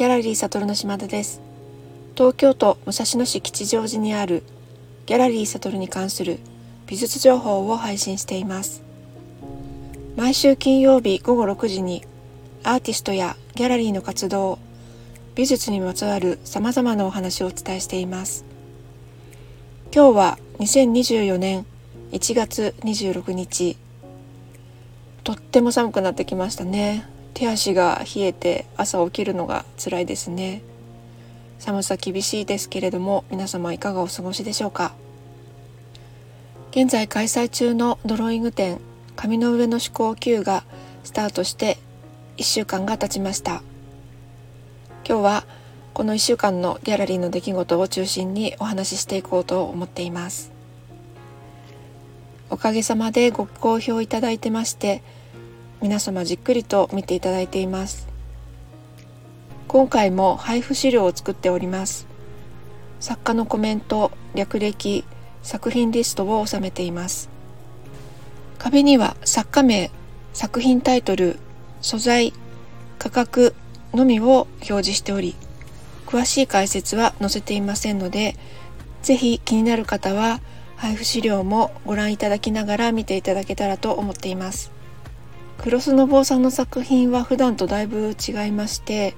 ギャラリー悟の島田です。東京都武蔵野市吉祥寺にあるギャラリー悟に関する美術情報を配信しています。毎週金曜日午後6時にアーティストやギャラリーの活動美術にまつわる様々なお話をお伝えしています。今日は2024年1月26日。とっても寒くなってきましたね。手足が冷えて朝起きるのが辛いですね。寒さ厳しいですけれども皆様いかがお過ごしでしょうか。現在開催中のドローイング展紙の上の思考 Q がスタートして1週間が経ちました。今日はこの1週間のギャラリーの出来事を中心にお話ししていこうと思っています。おかげさまでご好評いただいてまして皆様じっくりと見ていただいています。今回も配布資料を作っております。作家のコメント略歴作品リストを収めています。壁には作家名作品タイトル素材価格のみを表示しており詳しい解説は載せていませんので是非気になる方は配布資料もご覧いただきながら見ていただけたらと思っています。クロスノボーさんの作品は普段とだいぶ違いまして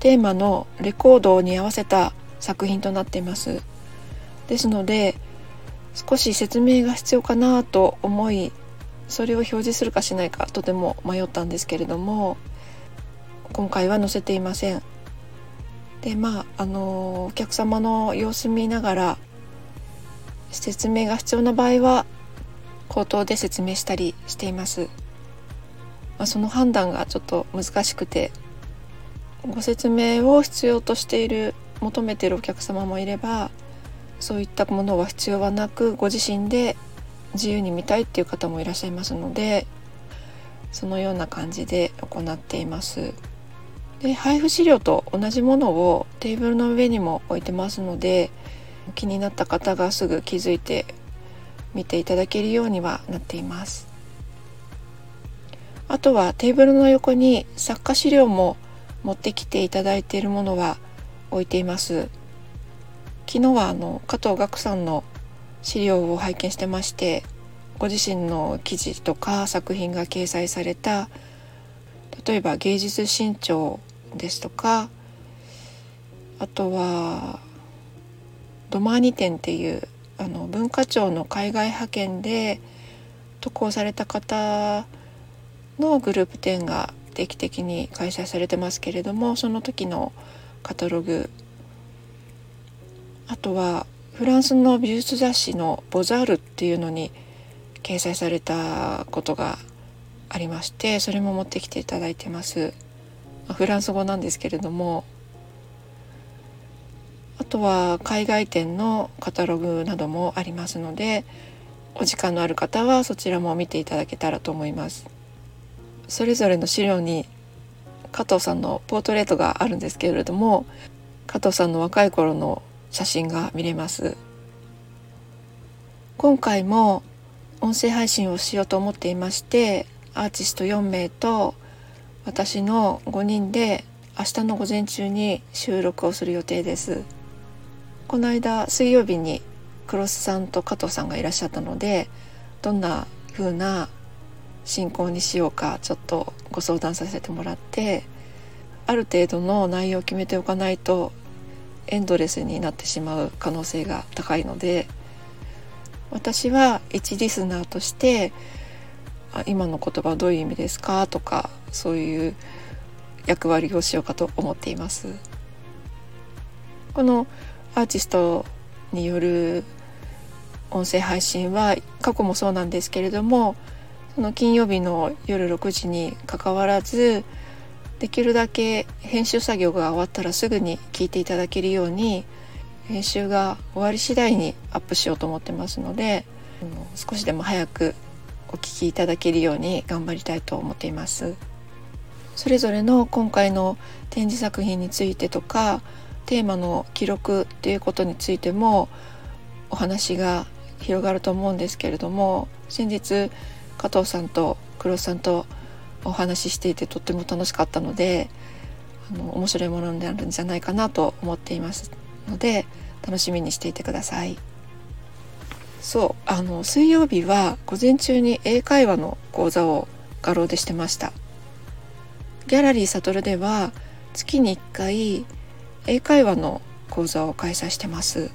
テーマのレコードに合わせた作品となっています。ですので少し説明が必要かなと思いそれを表示するかしないかとても迷ったんですけれども今回は載せていません。でまああのお客様の様子見ながら説明が必要な場合は口頭で説明したりしています。まあ、その判断がちょっと難しくてご説明を必要としている求めてるお客様もいればそういったものは必要はなくご自身で自由に見たいっていう方もいらっしゃいますのでそのような感じで行っています。で配布資料と同じものをテーブルの上にも置いてますので気になった方がすぐ気づいて見ていただけるようにはなっています。あとはテーブルの横に作家資料も持ってきていただいているものは置いています。昨日はあの加藤岳さんの資料を拝見してましてご自身の記事とか作品が掲載された例えば芸術新潮ですとかあとはドマーニ展っていうあの文化庁の海外派遣で渡航された方のグループ展が定期的に開催されてますけれどもその時のカタログ。あとはフランスの美術雑誌の「ボザール」っていうのに掲載されたことがありましてそれも持ってきていただいてます。フランス語なんですけれども。あとは海外展のカタログなどもありますのでお時間のある方はそちらも見ていただけたらと思います。それぞれの資料に加藤さんのポートレートがあるんですけれども加藤さんの若い頃の写真が見れます。今回も音声配信をしようと思っていましてアーティスト4名と私の5人で明日の午前中に収録をする予定です。この間水曜日にクロスさんと加藤さんがいらっしゃったのでどんな風な進行にしようかちょっとご相談させてもらってある程度の内容を決めておかないとエンドレスになってしまう可能性が高いので私は一リスナーとしてあ今の言葉はどういう意味ですかとかそういう役割をしようかと思っています。このアーティストによる音声配信は過去もそうなんですけれどもその金曜日の夜6時にかかわらずできるだけ編集作業が終わったらすぐに聞いていただけるように編集が終わり次第にアップしようと思ってますので少しでも早くお聞きいただけるように頑張りたいと思っています。それぞれの今回の展示作品についてとかテーマの記録っていうことについてもお話が広がると思うんですけれども先日加藤さんと黒さんとお話ししていてとっても楽しかったのであの面白いものになるんじゃないかなと思っていますので楽しみにしていてください。そうあの水曜日は午前中に英会話の講座を画廊でしてましたギャラリーサトルでは月に1回英会話の講座を開催してます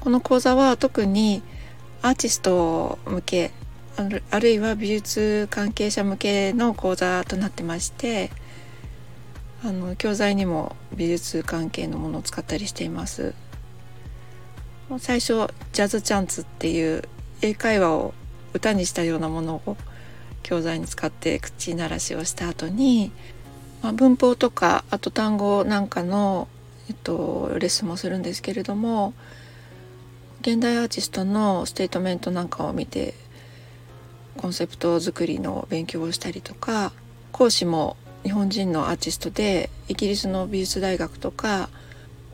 この講座は特にアーティスト向けあるいは美術関係者向けの講座となってましてあの教材にも美術関係のものを使ったりしています。最初ジャズチャンツっていう英会話を歌にしたようなものを教材に使って口鳴らしをした後に、まあ、文法とかあと単語なんかの、えっと、レッスンもするんですけれども現代アーティストのステートメントなんかを見てコンセプト作りの勉強をしたりとか講師も日本人のアーティストでイギリスの美術大学とか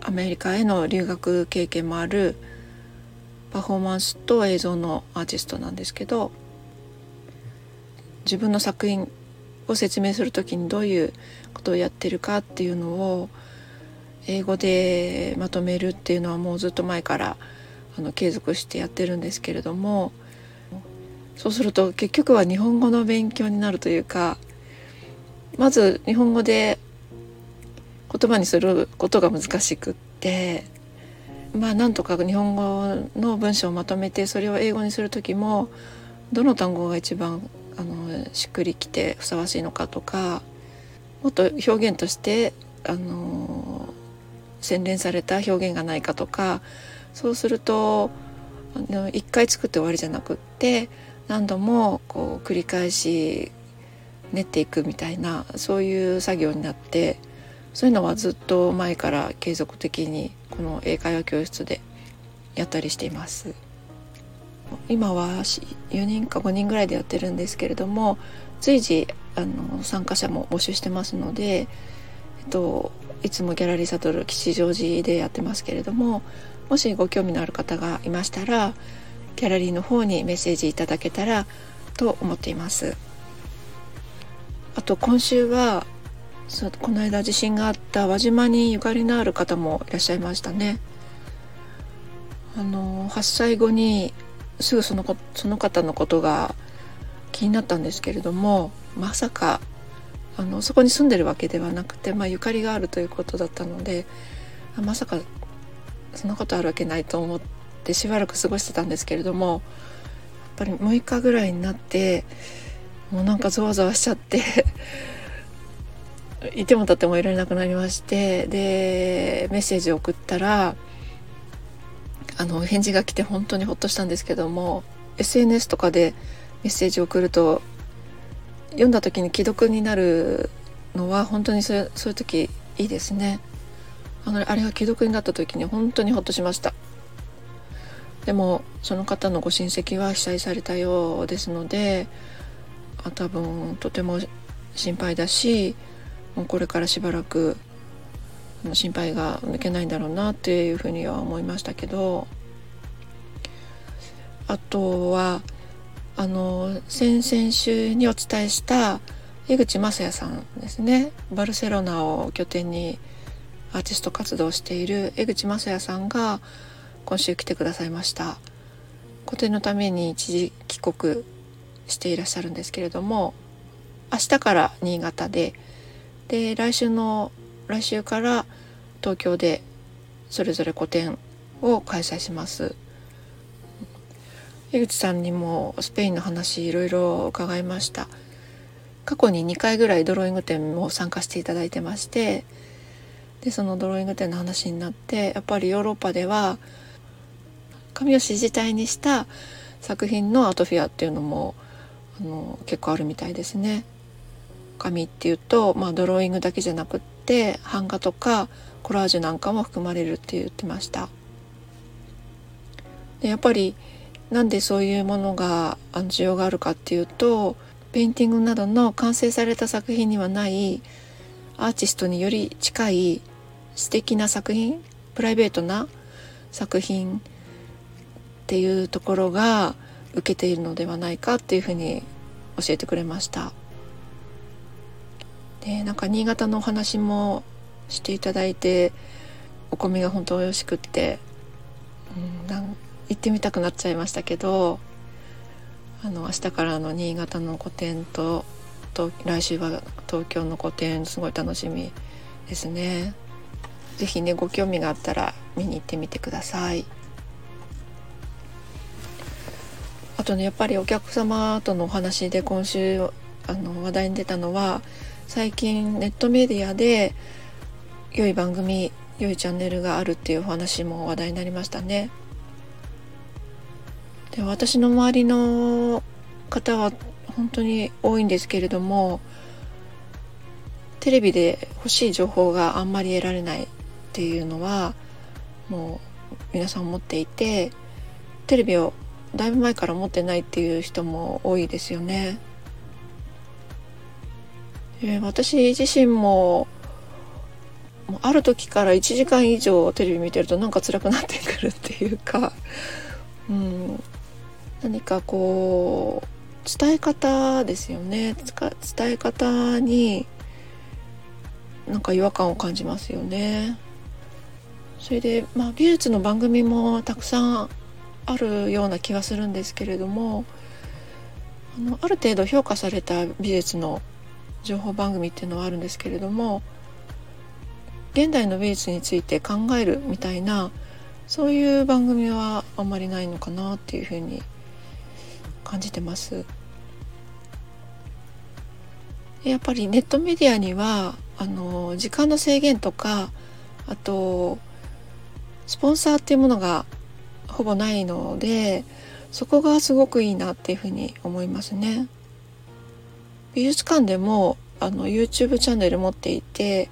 アメリカへの留学経験もあるパフォーマンスと映像のアーティストなんですけど自分の作品を説明する時にどういうことをやってるかっていうのを英語でまとめるっていうのはもうずっと前からあの継続してやってるんですけれどもそうすると結局は日本語の勉強になるというかまず日本語で言葉にすることが難しくってまあなんとか日本語の文章をまとめてそれを英語にする時もどの単語が一番あのしっくりきてふさわしいのかとかもっと表現としてあの洗練された表現がないかとかそうするとあの一回作って終わりじゃなくって何度もこう繰り返し練っていくみたいなそういう作業になってそういうのはずっと前から継続的にこの英会話教室でやったりしています。今は4人か5人ぐらいでやってるんですけれども随時あの参加者も募集してますので、えっと、いつもギャラリーサトル吉祥寺でやってますけれどももしご興味のある方がいましたらギャラリーの方にメッセージいただけたらと思っていますあと今週はそうこの間地震があった輪島にゆかりのある方もいらっしゃいましたね。あの発災後にすぐそのその方のことが気になったんですけれどもまさかあのそこに住んでるわけではなくて、まあ、ゆかりがあるということだったのでまさかそんなことあるわけないと思ってしばらく過ごしてたんですけれどもやっぱり6日ぐらいになってもうなんかゾワゾワしちゃって いても立ってもいられなくなりましてでメッセージを送ったらあの返事が来て本当にほっとしたんですけども SNS とかでメッセージを送ると読んだ時に既読になるのは本当にそそういう時いいですね。あのあれが既読になった時に本当にほっとしました。でもその方のご親戚は被災されたようですのであ多分とても心配だしもうこれからしばらく心配が抜けないんだろうなっていうふうには思いましたけどあとはあの先々週にお伝えした江口雅也さんですね。バルセロナを拠点にアーティスト活動している江口雅也さんが今週来てくださいました。個展のために一時帰国していらっしゃるんですけれども明日から新潟でで来週の来週から東京でそれぞれ個展を開催します。江口さんにもスペインの話いろいろ伺いました。過去に2回ぐらいドローイング展も参加していただいてましてでそのドローイング展の話になってやっぱりヨーロッパでは紙を自体にした作品のアートフェアっていうのもあの結構あるみたいですね。紙っていうと、まあ、ドローイングだけじゃなくって版画とかコラージュなんかも含まれるって言ってました。でやっぱりなんでそういうものが需要があるかっていうとペインティングなどの完成された作品にはないアーティストにより近い素敵な作品プライベートな作品っていうところが受けているのではないかっていうふうに教えてくれました。ね、なんか新潟のお話もしていただいてお米が本当美味しくって、うん、なん行ってみたくなっちゃいましたけどあの明日からの新潟の個展とと来週は東京の個展すごい楽しみですね。是非ねご興味があったら見に行ってみてください。とねやっぱりお客様とのお話で今週あの話題に出たのは最近ネットメディアで良い番組良いチャンネルがあるっていうお話も話題になりましたね。で私の周りの方は本当に多いんですけれどもテレビで欲しい情報があんまり得られないっていうのはもう皆さん思っていてテレビをだいぶ前から持ってないっていう人も多いですよね。え私自身もある時から1時間以上テレビ見てるとなんか辛くなってくるっていうか、うん、何かこう伝え方ですよね伝え方になんか違和感を感じますよね。それで、まあ、美術の番組もたくさんあるような気がするんですけれどもあのある程度評価された美術の情報番組っていうのはあるんですけれども現代の美術について考えるみたいなそういう番組はあんまりないのかなっていうふうに感じてます。やっぱりネットメディアにはあの時間の制限とかあとスポンサーっていうものがほぼないのでそこがすごくいいなっていうふうに思いますね。美術館でもあの YouTube チャンネル持っていて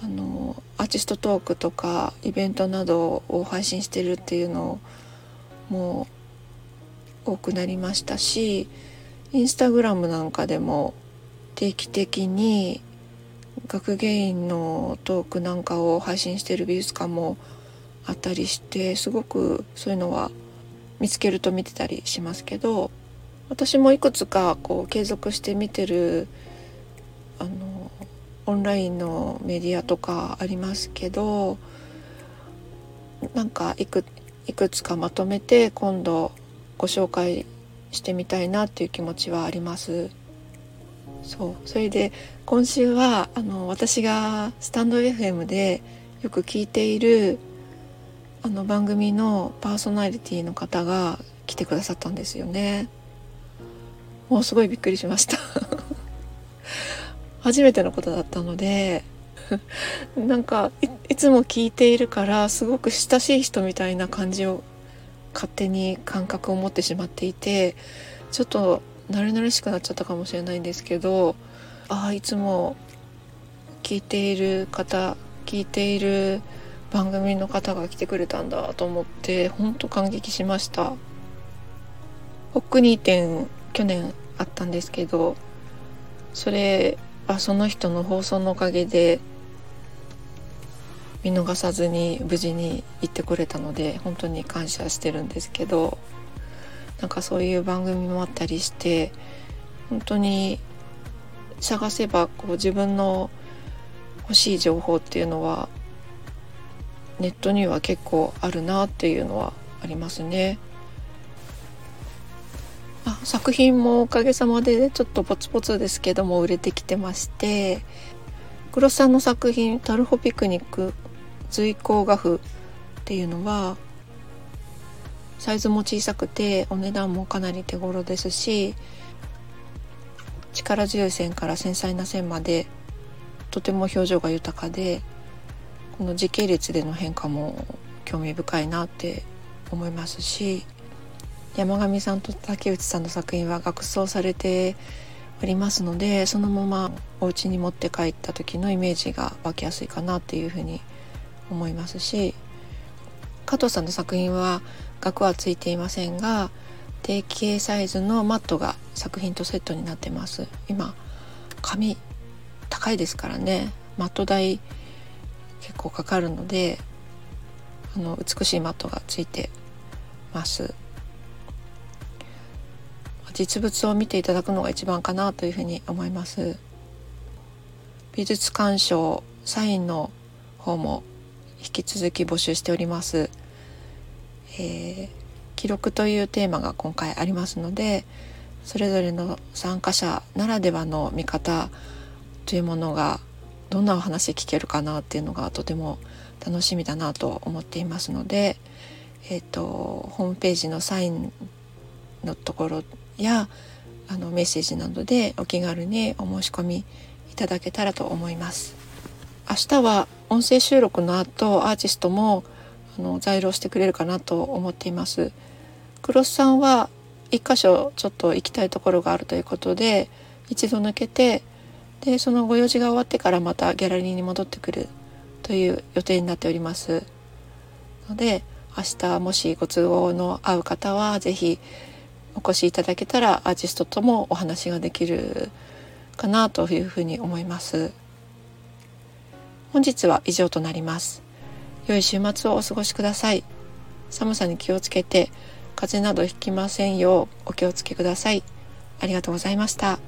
あのアーティストトークとかイベントなどを配信してるっていうのも多くなりましたしインスタグラムなんかでも定期的に学芸員のトークなんかを配信してる美術館もあったりしてすごくそういうのは見つけると見てたりしますけど私もいくつかこう継続して見てるあのオンラインのメディアとかありますけどなんかいくいくつかまとめて今度ご紹介してみたいなっていう気持ちはあります。そうそれで今週はあの私がスタンド FM でよく聞いているあの番組のパーソナリティの方が来てくださったんですよね。もうすごいびっくりしました。初めてのことだったので なんかいつも聞いているからすごく親しい人みたいな感じを勝手に感覚を持ってしまっていてちょっと慣れ慣れしくなっちゃったかもしれないんですけどああいつも聞いている方聞いている番組の方が来てくれたんだと思って本当感激しました。ホック2点去年あったんですけどそれあその人の放送のおかげで見逃さずに無事に行ってくれたので本当に感謝してるんですけどなんかそういう番組もあったりして本当に探せばこう自分の欲しい情報っていうのはネットには結構あるなっていうのはありますね。あ作品もおかげさまでちょっとポツポツですけども売れてきてまして黒さんの作品「タルホピクニック随行画譜」っていうのはサイズも小さくてお値段もかなり手頃ですし力強い線から繊細な線までとても表情が豊かでこの時系列での変化も興味深いなって思いますし山上さんと竹内さんの作品は学装されておりますのでそのままお家に持って帰った時のイメージが湧きやすいかなっていうふうに思いますし加藤さんの作品は額はついていませんが定型サイズのマットが作品とセットになってます。今紙高いですからね。マット代結構かかるのであの美しいマットがついてます実物を見ていただくのが一番かなというふうに思います美術鑑賞サインの方も引き続き募集しております。えー、記録というテーマが今回ありますのでそれぞれの参加者ならではの見方というものがどんなお話聞けるかなっていうのがとても楽しみだなと思っていますので、えーと、ホームページのサインのところやあのメッセージなどでお気軽にお申し込みいただけたらと思います。明日は音声収録の後アーティストもあの在労してくれるかなと思っています。クロスさんは一箇所ちょっと行きたいところがあるということで一度抜けてでそのご用事が終わってからまたギャラリーに戻ってくるという予定になっております。ので明日もしご都合の合う方は是非お越しいただけたらアーティストともお話ができるかなというふうに思います。本日は以上となります。良い週末をお過ごしください。寒さに気をつけて風邪などひきませんようお気をつけください。ありがとうございました。